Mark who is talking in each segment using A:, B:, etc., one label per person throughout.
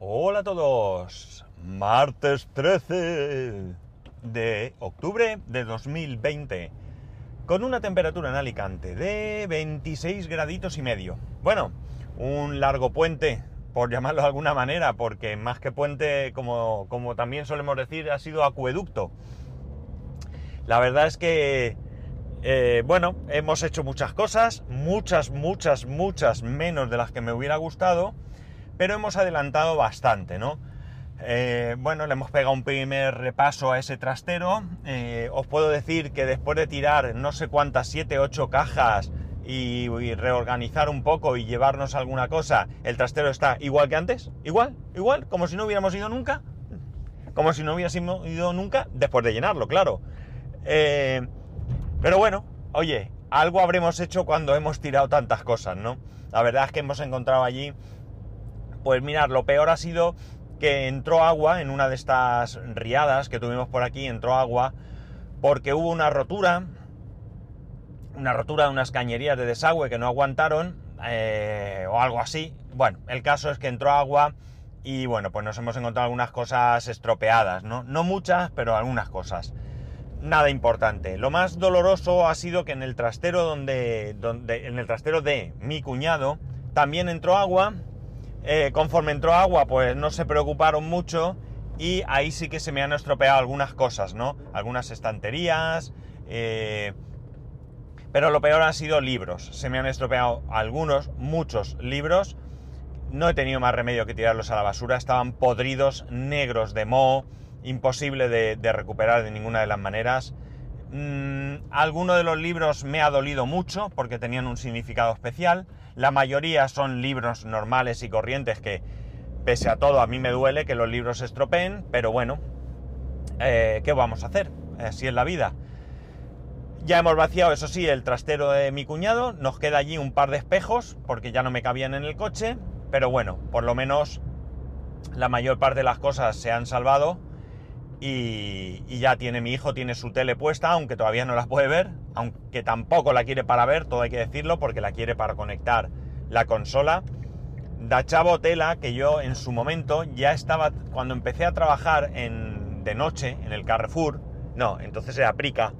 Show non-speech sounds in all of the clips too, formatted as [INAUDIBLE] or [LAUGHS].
A: Hola a todos. Martes 13 de octubre de 2020. Con una temperatura en Alicante de 26 graditos y medio. Bueno, un largo puente, por llamarlo de alguna manera, porque más que puente, como, como también solemos decir, ha sido acueducto. La verdad es que, eh, bueno, hemos hecho muchas cosas, muchas, muchas, muchas menos de las que me hubiera gustado pero hemos adelantado bastante, ¿no? Eh, bueno, le hemos pegado un primer repaso a ese trastero. Eh, os puedo decir que después de tirar no sé cuántas, 7, 8 cajas y, reorganizar un poco y llevarnos alguna cosa, el trastero está igual que antes, igual, igual, como si no hubiéramos ido nunca, como si no hubiésemos ido nunca después de llenarlo, claro. Eh, pero bueno, oye, algo habremos hecho cuando hemos tirado tantas cosas, ¿no? La verdad es que hemos encontrado allí pues mirar, lo peor ha sido que entró agua en una de estas riadas que tuvimos por aquí, entró agua porque hubo una rotura, una rotura de unas cañerías de desagüe que no aguantaron eh, o algo así. Bueno, el caso es que entró agua y bueno, pues nos hemos encontrado algunas cosas estropeadas, ¿no? No muchas, pero algunas cosas. Nada importante. Lo más doloroso ha sido que en el trastero donde, donde en el trastero de mi cuñado también entró agua eh, conforme entró agua, pues no se preocuparon mucho y ahí sí que se me han estropeado algunas cosas, ¿no? Algunas estanterías, eh, pero lo peor han sido libros. Se me han estropeado algunos, muchos libros. No he tenido más remedio que tirarlos a la basura. Estaban podridos, negros de moho, imposible de, de recuperar de ninguna de las maneras. Mm, alguno de los libros me ha dolido mucho porque tenían un significado especial. La mayoría son libros normales y corrientes que, pese a todo, a mí me duele que los libros se estropeen, pero bueno, eh, ¿qué vamos a hacer? Así es la vida. Ya hemos vaciado, eso sí, el trastero de mi cuñado. Nos queda allí un par de espejos porque ya no me cabían en el coche. Pero bueno, por lo menos la mayor parte de las cosas se han salvado y, y, ya tiene mi hijo, tiene su tele puesta, aunque todavía no la puede ver, aunque tampoco la quiere para ver, todo hay que decirlo, porque la quiere para conectar la consola. Da chavo tela que yo en su momento ya estaba, cuando empecé a trabajar en, de noche en el Carrefour, no, entonces era Prica,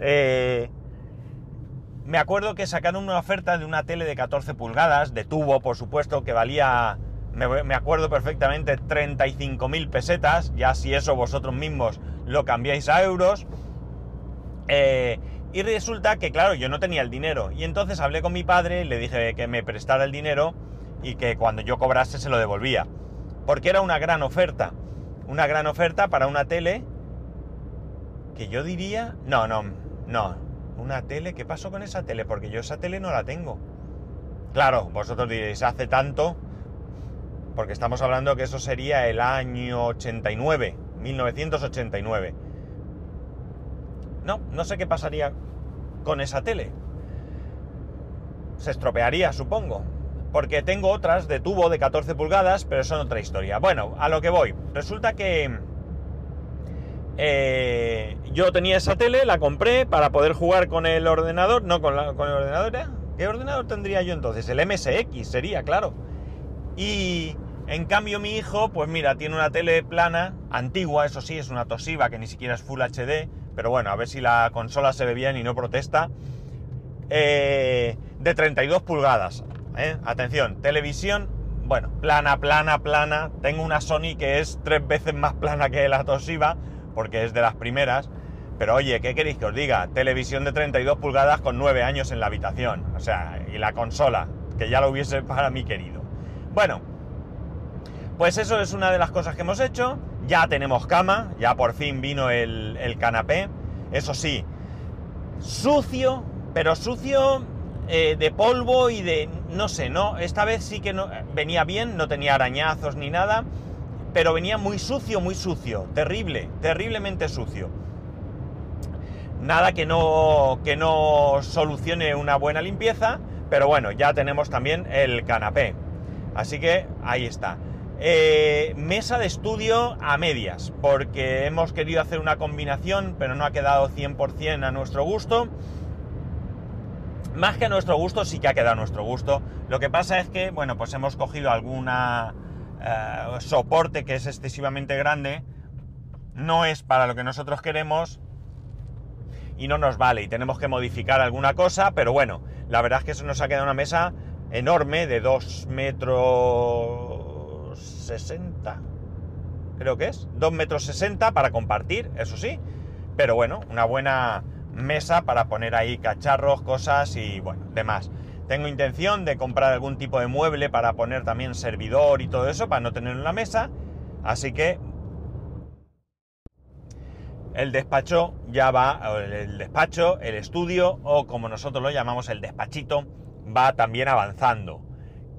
A: eh, me acuerdo que sacaron una oferta de una tele de 14 pulgadas, de tubo, por supuesto, que valía me, acuerdo perfectamente, 35.000 pesetas, ya si eso vosotros mismos lo cambiáis a euros. Eh, y resulta que, claro, yo no tenía el dinero. Y entonces hablé con mi padre, le dije que me prestara el dinero y que cuando yo cobrase se lo devolvía. Porque era una gran oferta. Una gran oferta para una tele que yo diría... No, no, no. Una tele, ¿qué pasó con esa tele? Porque yo esa tele no la tengo. Claro, vosotros diréis, hace tanto porque estamos hablando que eso sería el año 89, 1989. No, no sé qué pasaría con esa tele. Se estropearía, supongo. Porque tengo otras de tubo de 14 pulgadas, pero son otra historia. Bueno, a lo que voy. Resulta que eh, yo tenía esa tele, la compré para poder jugar con el ordenador. No, con, la, con el ordenador. ¿eh? ¿Qué ordenador tendría yo entonces? El MSX sería, claro. Y, en cambio mi hijo, pues mira, tiene una tele plana, antigua, eso sí, es una Toshiba que ni siquiera es Full HD, pero bueno, a ver si la consola se ve bien y no protesta, eh, de 32 pulgadas. ¿eh? Atención, televisión, bueno, plana, plana, plana. Tengo una Sony que es tres veces más plana que la Toshiba, porque es de las primeras. Pero oye, ¿qué queréis que os diga? Televisión de 32 pulgadas con 9 años en la habitación. O sea, y la consola, que ya lo hubiese para mi querido. Bueno, pues eso es una de las cosas que hemos hecho. Ya tenemos cama, ya por fin vino el, canapé. Eso sí, sucio, pero sucio eh, de polvo y de... no sé, ¿no? Esta vez sí que venía bien, no tenía arañazos ni nada, pero venía muy sucio, muy sucio, terrible, terriblemente sucio. Nada que no, que no solucione una buena limpieza, pero bueno, ya tenemos también el canapé. Así que ahí está. Eh, mesa de estudio a medias, porque hemos querido hacer una combinación, pero no ha quedado 100% a nuestro gusto. Más que a nuestro gusto, sí que ha quedado a nuestro gusto. Lo que pasa es que, bueno, pues hemos cogido alguna, eh, soporte que es excesivamente grande, no es para lo que nosotros queremos y no nos vale y tenemos que modificar alguna cosa, pero bueno, la verdad es que eso nos ha quedado una mesa enorme de 2 metros 60, creo que es, 2 metros 60 para compartir, eso sí, pero bueno, una buena mesa para poner ahí cacharros, cosas y bueno, demás. Tengo intención de comprar algún tipo de mueble para poner también servidor y todo eso, para no tener en la mesa. Así que el despacho ya va, el despacho, el estudio, o como nosotros lo llamamos, el despachito, va también avanzando.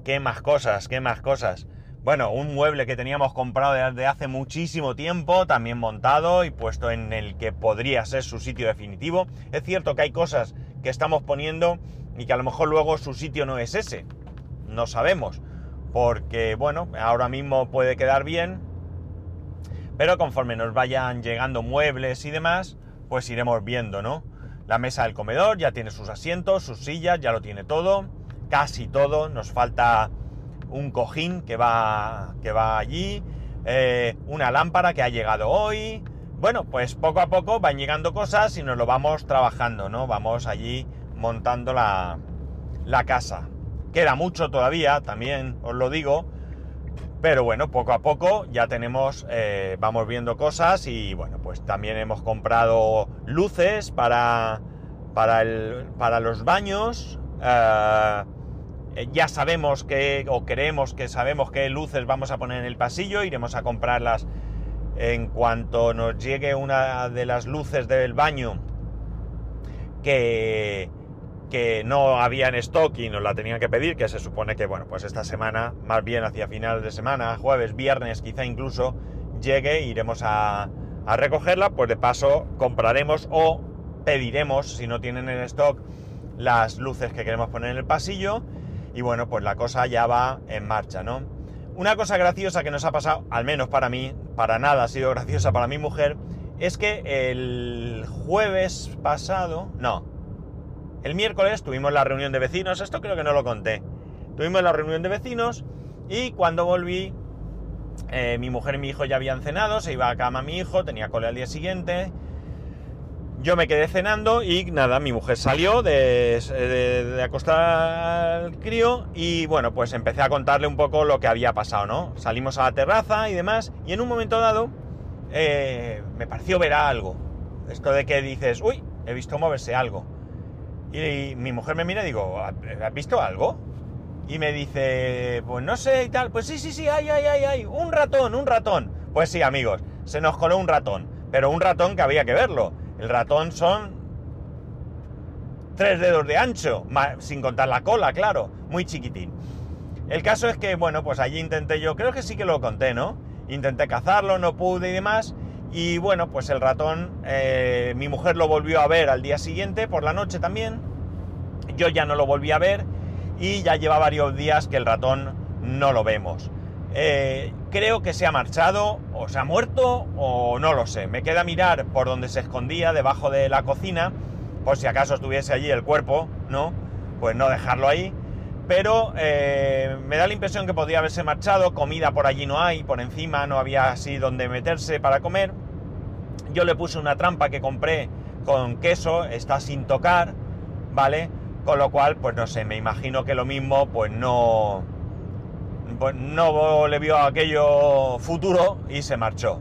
A: ¿Qué más cosas? ¿Qué más cosas? Bueno, un mueble que teníamos comprado desde hace muchísimo tiempo, también montado y puesto en el que podría ser su sitio definitivo. Es cierto que hay cosas que estamos poniendo y que a lo mejor luego su sitio no es ese. No sabemos. Porque, bueno, ahora mismo puede quedar bien. Pero conforme nos vayan llegando muebles y demás, pues iremos viendo, ¿no? La mesa del comedor ya tiene sus asientos, sus sillas, ya lo tiene todo. Casi todo. Nos falta un cojín que va, que va allí. Eh, una lámpara que ha llegado hoy. Bueno, pues poco a poco van llegando cosas y nos lo vamos trabajando, ¿no? Vamos allí montando la, casa. Queda mucho todavía, también os lo digo, pero bueno, poco a poco ya tenemos, eh, vamos viendo cosas y bueno, pues también hemos comprado luces para, para, el, para los baños. Eh, ya sabemos que, o creemos que sabemos qué luces vamos a poner en el pasillo, iremos a comprarlas. En cuanto nos llegue una de las luces del baño que, que no había en stock y nos la tenían que pedir, que se supone que, bueno, pues esta semana, más bien hacia final de semana, jueves, viernes, quizá incluso, llegue, iremos a, a recogerla, pues de paso compraremos o pediremos, si no tienen en stock, las luces que queremos poner en el pasillo y bueno, pues la cosa ya va en marcha, ¿no? Una cosa graciosa que nos ha pasado, al menos para mí, para nada ha sido [LAUGHS] graciosa para mi mujer, es que el jueves pasado, no, el miércoles tuvimos la reunión de vecinos, esto creo que no lo conté. Tuvimos la reunión de vecinos y cuando volví, eh, mi mujer y mi hijo ya habían cenado, se iba a cama mi hijo, tenía cole al día siguiente. Yo me quedé cenando y nada, mi mujer salió de, acostar al crío y bueno, pues empecé a contarle un poco lo que había pasado, ¿no? Salimos a la terraza y demás y en un momento dado eh, me pareció ver algo. Esto de que dices, uy, he visto moverse algo. Y mi mujer me mira y digo, ¿has visto algo? Y me dice, pues no sé y tal. Pues sí, sí, sí, hay, hay, hay, hay. Un ratón, un ratón. Pues sí, amigos, se nos coló un ratón. Pero un ratón que había que verlo. El ratón son tres dedos de ancho, sin contar la cola, claro, muy chiquitín. El caso es que, bueno, pues allí intenté yo, creo que sí que lo conté, ¿no? Intenté cazarlo, no pude y demás. Y bueno, pues el ratón, eh, mi mujer lo volvió a ver al día siguiente, por la noche también. Yo ya no lo volví a ver y ya lleva varios días que el ratón no lo vemos. Eh, creo que se ha marchado, o se ha muerto, o no lo sé. Me queda mirar por donde se escondía, debajo de la cocina, por si acaso estuviese allí el cuerpo, ¿no? Pues no dejarlo ahí. Pero eh, me da la impresión que podría haberse marchado, comida por allí no hay, por encima no había así donde meterse para comer. Yo le puse una trampa que compré con queso, está sin tocar, ¿vale? Con lo cual, pues no sé, me imagino que lo mismo, pues no, pues no le vio aquello futuro y se marchó.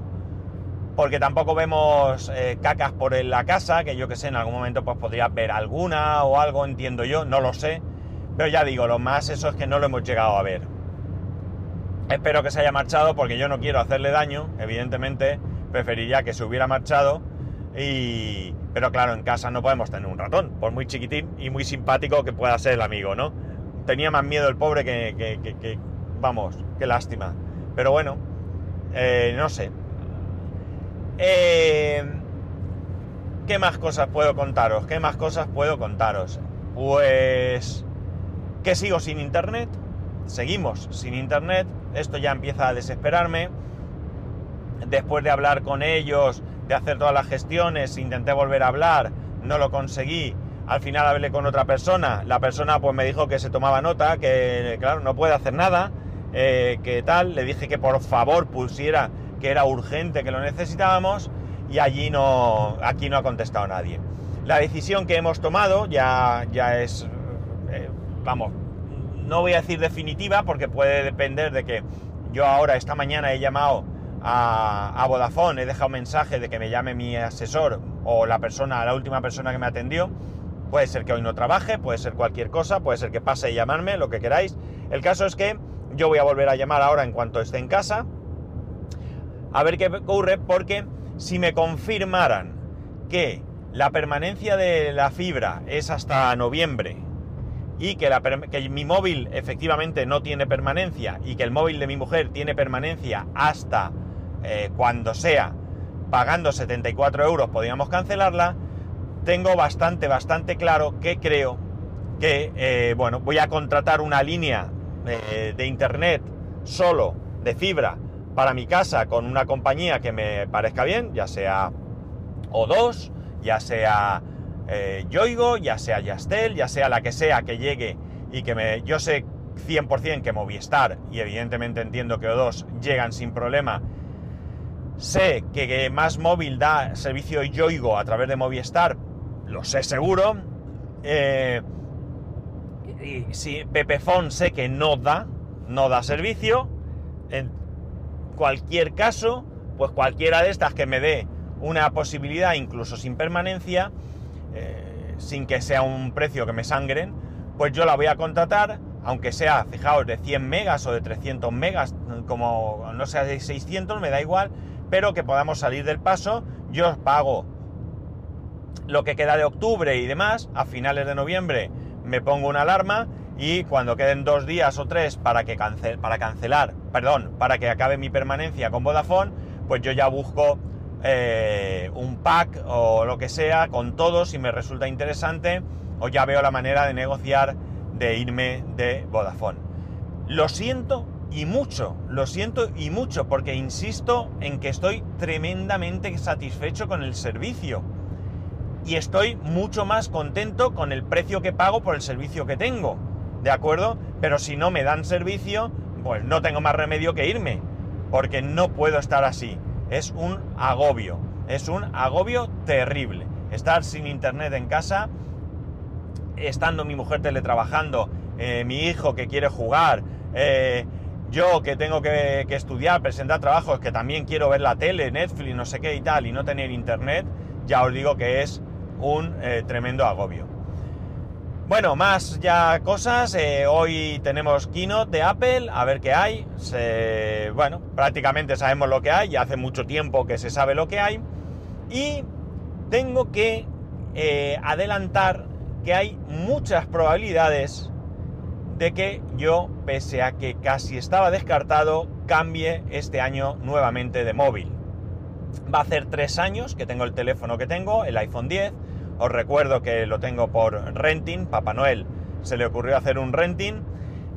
A: Porque tampoco vemos eh, cacas por la casa, que yo que sé, en algún momento pues podría ver alguna o algo, entiendo yo, no lo sé pero ya digo, lo más eso es que no lo hemos llegado a ver. Espero que se haya marchado porque yo no quiero hacerle daño, evidentemente preferiría que se hubiera marchado y... Pero claro, en casa no podemos tener un ratón, por muy chiquitín y muy simpático que pueda ser el amigo, ¿no? Tenía más miedo el pobre que... vamos, qué lástima. Pero bueno, eh, no sé. Eh, ¿Qué más cosas puedo contaros? ¿Qué más cosas puedo contaros? Pues que sigo sin internet, seguimos sin internet, esto ya empieza a desesperarme. Después de hablar con ellos, de hacer todas las gestiones, intenté volver a hablar, no lo conseguí. Al final hablé con otra persona, la persona pues me dijo que se tomaba nota, que claro, no puede hacer nada. Eh, que tal, le dije que por favor pusiera que era urgente, que lo necesitábamos, y allí no, aquí no ha contestado nadie. La decisión que hemos tomado ya, ya es, eh, vamos, no voy a decir definitiva porque puede depender de que yo ahora, esta mañana, he llamado a, a Vodafone, he dejado un mensaje de que me llame mi asesor o la persona, la última persona que me atendió. Puede ser que hoy no trabaje, puede ser cualquier cosa, puede ser que pase y llamarme, lo que queráis. El caso es que yo voy a volver a llamar ahora en cuanto esté en casa, a ver qué ocurre, porque si me confirmaran que la permanencia de la fibra es hasta noviembre y que, mi móvil efectivamente no tiene permanencia y que el móvil de mi mujer tiene permanencia hasta eh, cuando sea, pagando 74 euros podríamos cancelarla, tengo bastante, bastante claro que creo que, eh, bueno, voy a contratar una línea eh, de internet solo de fibra para mi casa con una compañía que me parezca bien, ya sea O2, ya sea eh, Yoigo, ya sea Yastel, ya sea la que sea que llegue y que me... Yo sé 100% que Movistar, y evidentemente entiendo que O2 llegan sin problema, sé que, Más Móvil da servicio Yoigo a través de Movistar, lo sé seguro. Eh, y si Pepefon sé que no da, no da servicio. En cualquier caso, pues cualquiera de estas que me dé una posibilidad, incluso sin permanencia, eh, sin que sea un precio que me sangren, pues yo la voy a contratar, aunque sea, fijaos, de 100 megas o de 300 megas, como no sea de 600, me da igual, pero que podamos salir del paso, yo os pago lo que queda de octubre y demás, a finales de noviembre me pongo una alarma y cuando queden dos días o tres para, que para cancelar, perdón, para que acabe mi permanencia con Vodafone, pues yo ya busco eh, un pack o lo que sea con todos si me resulta interesante o ya veo la manera de negociar de irme de Vodafone. Lo siento y mucho, lo siento y mucho porque insisto en que estoy tremendamente satisfecho con el servicio y estoy mucho más contento con el precio que pago por el servicio que tengo, ¿de acuerdo? Pero si no me dan servicio, pues no tengo más remedio que irme, porque no puedo estar así. Es un agobio, es un agobio terrible. Estar sin internet en casa, estando mi mujer teletrabajando, eh, mi hijo que quiere jugar, eh, yo que tengo que, que, estudiar, presentar trabajos, que también quiero ver la tele, Netflix, no sé qué y tal, y no tener internet, ya os digo que es un eh, tremendo agobio. Bueno, más ya cosas. Eh, hoy tenemos keynote de Apple, a ver qué hay. bueno, prácticamente sabemos lo que hay, ya hace mucho tiempo que se sabe lo que hay. Y tengo que eh, adelantar que hay muchas probabilidades de que yo, pese a que casi estaba descartado, cambie este año nuevamente de móvil. Va a hacer tres años que tengo el teléfono que tengo, el iPhone 10. Os recuerdo que lo tengo por renting. Papá Noel se le ocurrió hacer un renting.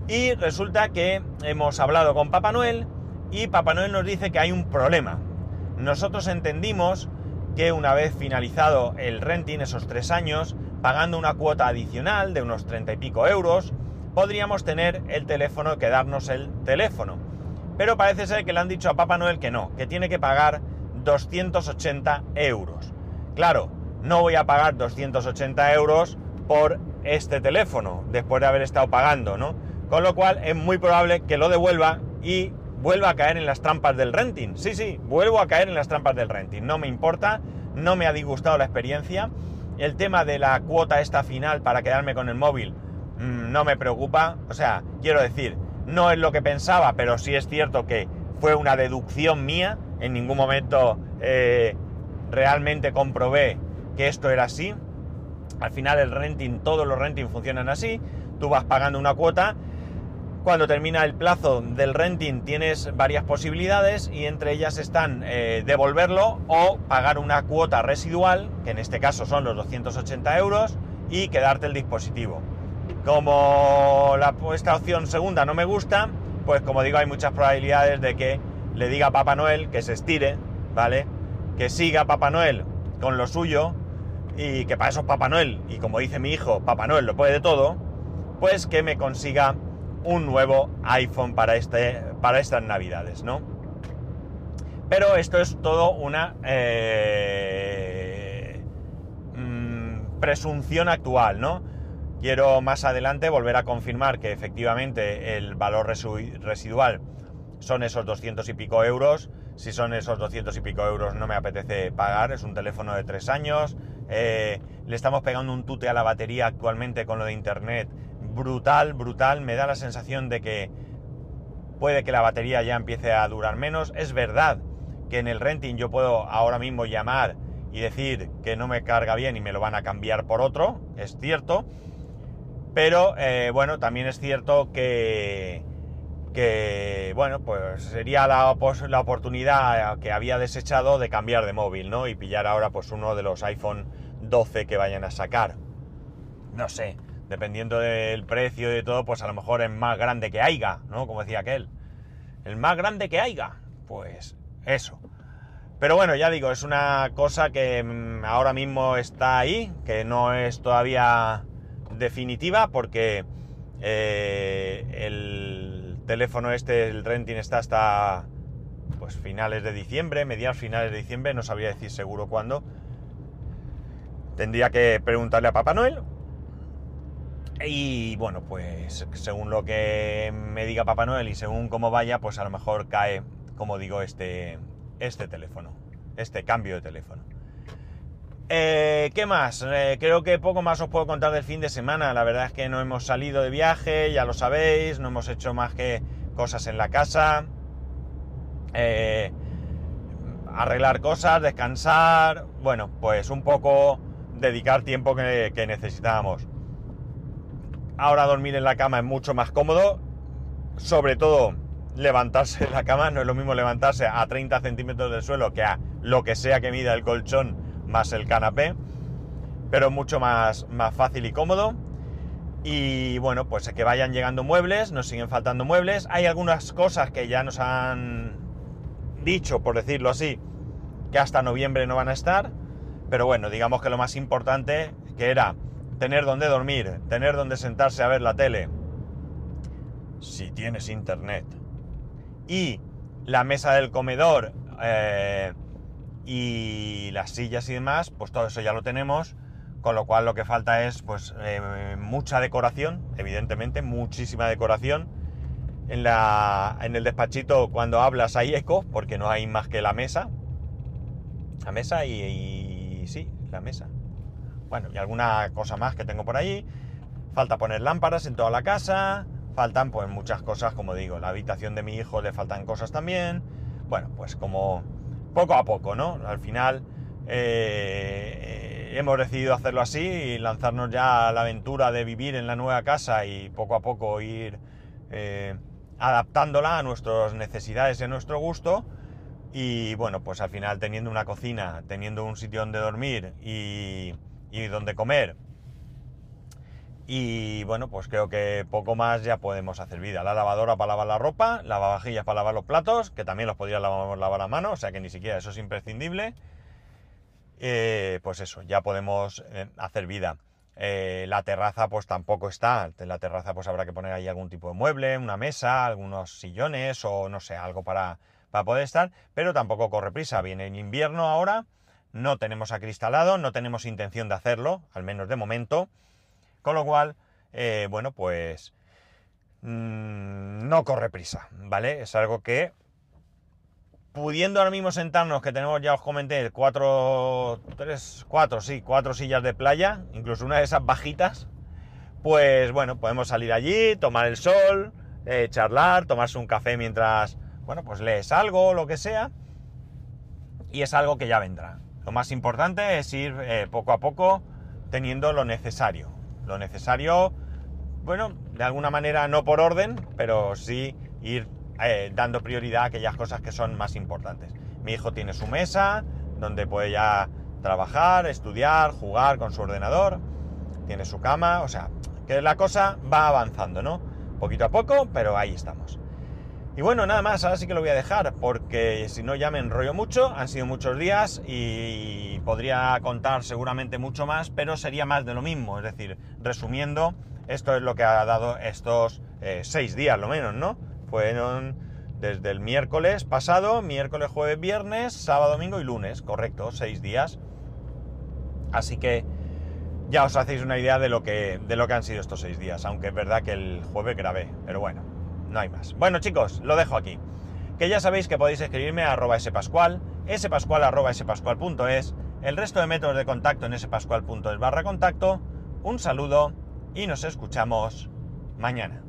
A: Y resulta que hemos hablado con Papá Noel y Papá Noel nos dice que hay un problema. Nosotros entendimos que una vez finalizado el renting, esos tres años, pagando una cuota adicional de unos treinta y pico euros, podríamos tener el teléfono quedarnos el teléfono. Pero parece ser que le han dicho a Papá Noel que no, que tiene que pagar 280 euros. Claro, no voy a pagar 280 euros por este teléfono después de haber estado pagando, ¿no? Con lo cual es muy probable que lo devuelva y vuelva a caer en las trampas del renting. Sí, sí, vuelvo a caer en las trampas del renting. No me importa, no me ha disgustado la experiencia. El tema de la cuota esta final para quedarme con el móvil mm, no me preocupa. O sea, quiero decir, no es lo que pensaba, pero sí es cierto que fue una deducción mía en ningún momento eh, realmente comprobé que esto era así. Al final el renting, todos los renting funcionan así. Tú vas pagando una cuota. Cuando termina el plazo del renting tienes varias posibilidades y entre ellas están eh, devolverlo o pagar una cuota residual, que en este caso son los 280 euros, y quedarte el dispositivo. Como esta opción segunda no me gusta, pues como digo hay muchas probabilidades de que le diga a Papá Noel que se estire, ¿vale? Que siga Papá Noel con lo suyo y que para eso es Papá Noel, y como dice mi hijo, Papá Noel lo puede de todo, pues que me consiga un nuevo iPhone para, este, para estas navidades, ¿no? Pero esto es todo una eh, mm, presunción actual, ¿no? Quiero más adelante volver a confirmar que efectivamente el valor residual son esos 200 y pico euros. Si son esos 200 y pico euros no me apetece pagar, es un teléfono de tres años. Eh, le estamos pegando un tute a la batería actualmente con lo de internet. Brutal, brutal. Me da la sensación de que puede que la batería ya empiece a durar menos. Es verdad que en el renting yo puedo ahora mismo llamar y decir que no me carga bien y me lo van a cambiar por otro, es cierto. Pero eh, bueno, también es cierto que, que bueno, pues sería la, la, oportunidad que había desechado de cambiar de móvil, ¿no? Y pillar ahora pues uno de los iPhone 12 que vayan a sacar. No sé, dependiendo del precio y de todo, pues a lo mejor es más grande que Aiga, ¿no? Como decía aquel. El más grande que Aiga. Pues eso. Pero bueno, ya digo, es una cosa que mm, ahora mismo está ahí, que no es todavía definitiva porque eh, el teléfono este, el renting está hasta pues finales de diciembre, mediados finales de diciembre, no sabría decir seguro cuándo. Tendría que preguntarle a Papá Noel. Y bueno, pues según lo que me diga Papá Noel y según cómo vaya, pues a lo mejor cae, como digo, este, este teléfono, este cambio de teléfono. Eh, ¿Qué más? Eh, creo que poco más os puedo contar del fin de semana. La verdad es que no hemos salido de viaje, ya lo sabéis, no hemos hecho más que cosas en la casa, eh, arreglar cosas, descansar, bueno, pues un poco dedicar tiempo que, que necesitábamos. Ahora dormir en la cama es mucho más cómodo, sobre todo levantarse de la cama, no es lo mismo levantarse a 30 centímetros del suelo que a lo que sea que mida el colchón más el canapé, pero mucho más, más fácil y cómodo. Y bueno, pues que vayan llegando muebles, nos siguen faltando muebles. Hay algunas cosas que ya nos han dicho, por decirlo así, que hasta noviembre no van a estar. Pero bueno, digamos que lo más importante que era tener donde dormir, tener donde sentarse a ver la tele, si tienes internet. Y la mesa del comedor, eh, y las sillas y demás, pues todo eso ya lo tenemos, con lo cual lo que falta es pues eh, mucha decoración, evidentemente, muchísima decoración. En, la, en el despachito cuando hablas hay eco, porque no hay más que la mesa. La mesa y, y sí, la mesa. Bueno, y alguna cosa más que tengo por ahí. Falta poner lámparas en toda la casa. Faltan pues muchas cosas, como digo, la habitación de mi hijo le faltan cosas también. Bueno, pues como poco a poco, ¿no? Al final eh, hemos decidido hacerlo así y lanzarnos ya a la aventura de vivir en la nueva casa y poco a poco ir eh, adaptándola a nuestras necesidades y a nuestro gusto. Y bueno, pues al final teniendo una cocina, teniendo un sitio donde dormir y, y donde comer, y bueno, pues creo que poco más ya podemos hacer vida. La lavadora para lavar la ropa, lavavajillas para lavar los platos, que también los podría lavar, lavar a mano, o sea que ni siquiera eso es imprescindible. Eh, pues eso, ya podemos eh, hacer vida. Eh, la terraza pues tampoco está. En la terraza pues habrá que poner ahí algún tipo de mueble, una mesa, algunos sillones o no sé, algo para, para poder estar, pero tampoco corre prisa. Viene el invierno ahora, no tenemos acristalado, no tenemos intención de hacerlo, al menos de momento. Con lo cual, eh, bueno, pues mm, no corre prisa, ¿vale? Es algo que, pudiendo ahora mismo sentarnos, que tenemos, ya os comenté, cuatro, tres, cuatro, sí, cuatro sillas de playa, incluso una de esas bajitas, pues bueno, podemos salir allí, tomar el sol, eh, charlar, tomarse un café mientras, bueno, pues lees algo o lo que sea, y es algo que ya vendrá. Lo más importante es ir eh, poco a poco teniendo lo necesario lo necesario, bueno, de alguna manera no por orden, pero sí ir eh, dando prioridad a aquellas cosas que son más importantes. Mi hijo tiene su mesa, donde puede ya trabajar, estudiar, jugar con su ordenador, tiene su cama, o sea, que la cosa va avanzando, ¿no? Poquito a poco, pero ahí estamos. Y bueno, nada más, ahora sí que lo voy a dejar, porque si no ya me enrollo mucho, han sido muchos días y podría contar seguramente mucho más, pero sería más de lo mismo. Es decir, resumiendo, esto es lo que ha dado estos eh, seis días lo menos, ¿no? Fueron desde el miércoles pasado, miércoles, jueves, viernes, sábado, domingo y lunes, correcto, seis días. Así que ya os hacéis una idea de lo que, de lo que han sido estos seis días, aunque es verdad que el jueves grabé, pero bueno, no hay más. Bueno chicos, lo dejo aquí. Que ya sabéis que podéis escribirme a arroba spascual, spascual arroba spascual.es, el resto de métodos de contacto en spascual.es barra contacto. Un saludo y nos escuchamos mañana.